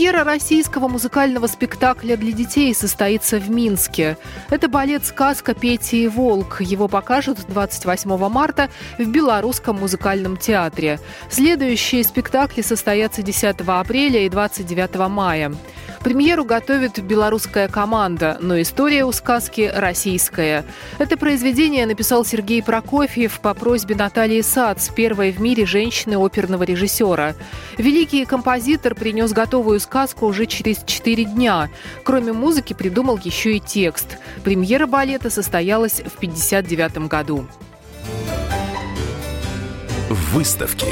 Премьера российского музыкального спектакля для детей состоится в Минске. Это балет «Сказка Петя и Волк». Его покажут 28 марта в Белорусском музыкальном театре. Следующие спектакли состоятся 10 апреля и 29 мая. Премьеру готовит белорусская команда, но история у сказки российская. Это произведение написал Сергей Прокофьев по просьбе Натальи Сац, первой в мире женщины оперного режиссера. Великий композитор принес готовую сказку уже через четыре дня. Кроме музыки придумал еще и текст. Премьера балета состоялась в 1959 году. Выставки.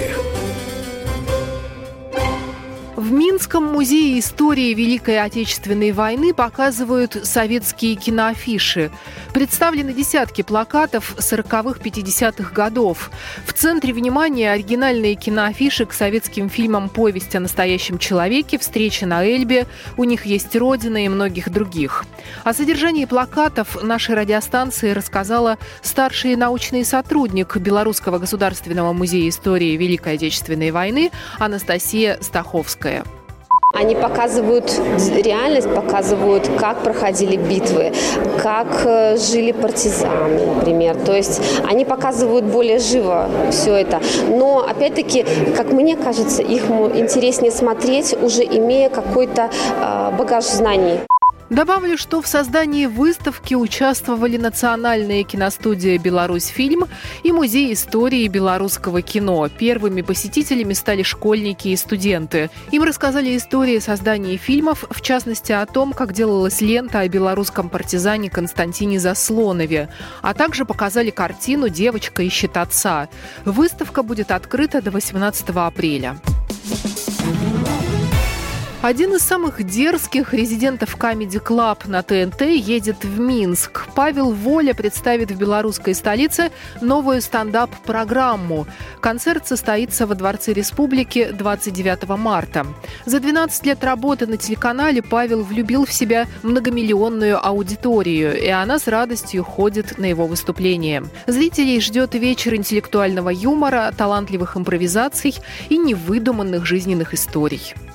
В Минском музее истории Великой Отечественной войны показывают советские киноафиши. Представлены десятки плакатов 40-х, 50-х годов. В центре внимания оригинальные киноафиши к советским фильмам «Повесть о настоящем человеке», «Встреча на Эльбе», «У них есть Родина» и многих других. О содержании плакатов нашей радиостанции рассказала старший научный сотрудник Белорусского государственного музея истории Великой Отечественной войны Анастасия Стаховская. Они показывают реальность, показывают, как проходили битвы, как э, жили партизаны, например. То есть они показывают более живо все это. Но, опять-таки, как мне кажется, их интереснее смотреть, уже имея какой-то э, багаж знаний. Добавлю, что в создании выставки участвовали Национальная киностудия «Беларусь фильм» и Музей истории белорусского кино. Первыми посетителями стали школьники и студенты. Им рассказали истории создания фильмов, в частности о том, как делалась лента о белорусском партизане Константине Заслонове, а также показали картину «Девочка ищет отца». Выставка будет открыта до 18 апреля. Один из самых дерзких резидентов Comedy Club на ТНТ едет в Минск. Павел Воля представит в белорусской столице новую стендап-программу. Концерт состоится во Дворце Республики 29 марта. За 12 лет работы на телеканале Павел влюбил в себя многомиллионную аудиторию, и она с радостью ходит на его выступление. Зрителей ждет вечер интеллектуального юмора, талантливых импровизаций и невыдуманных жизненных историй.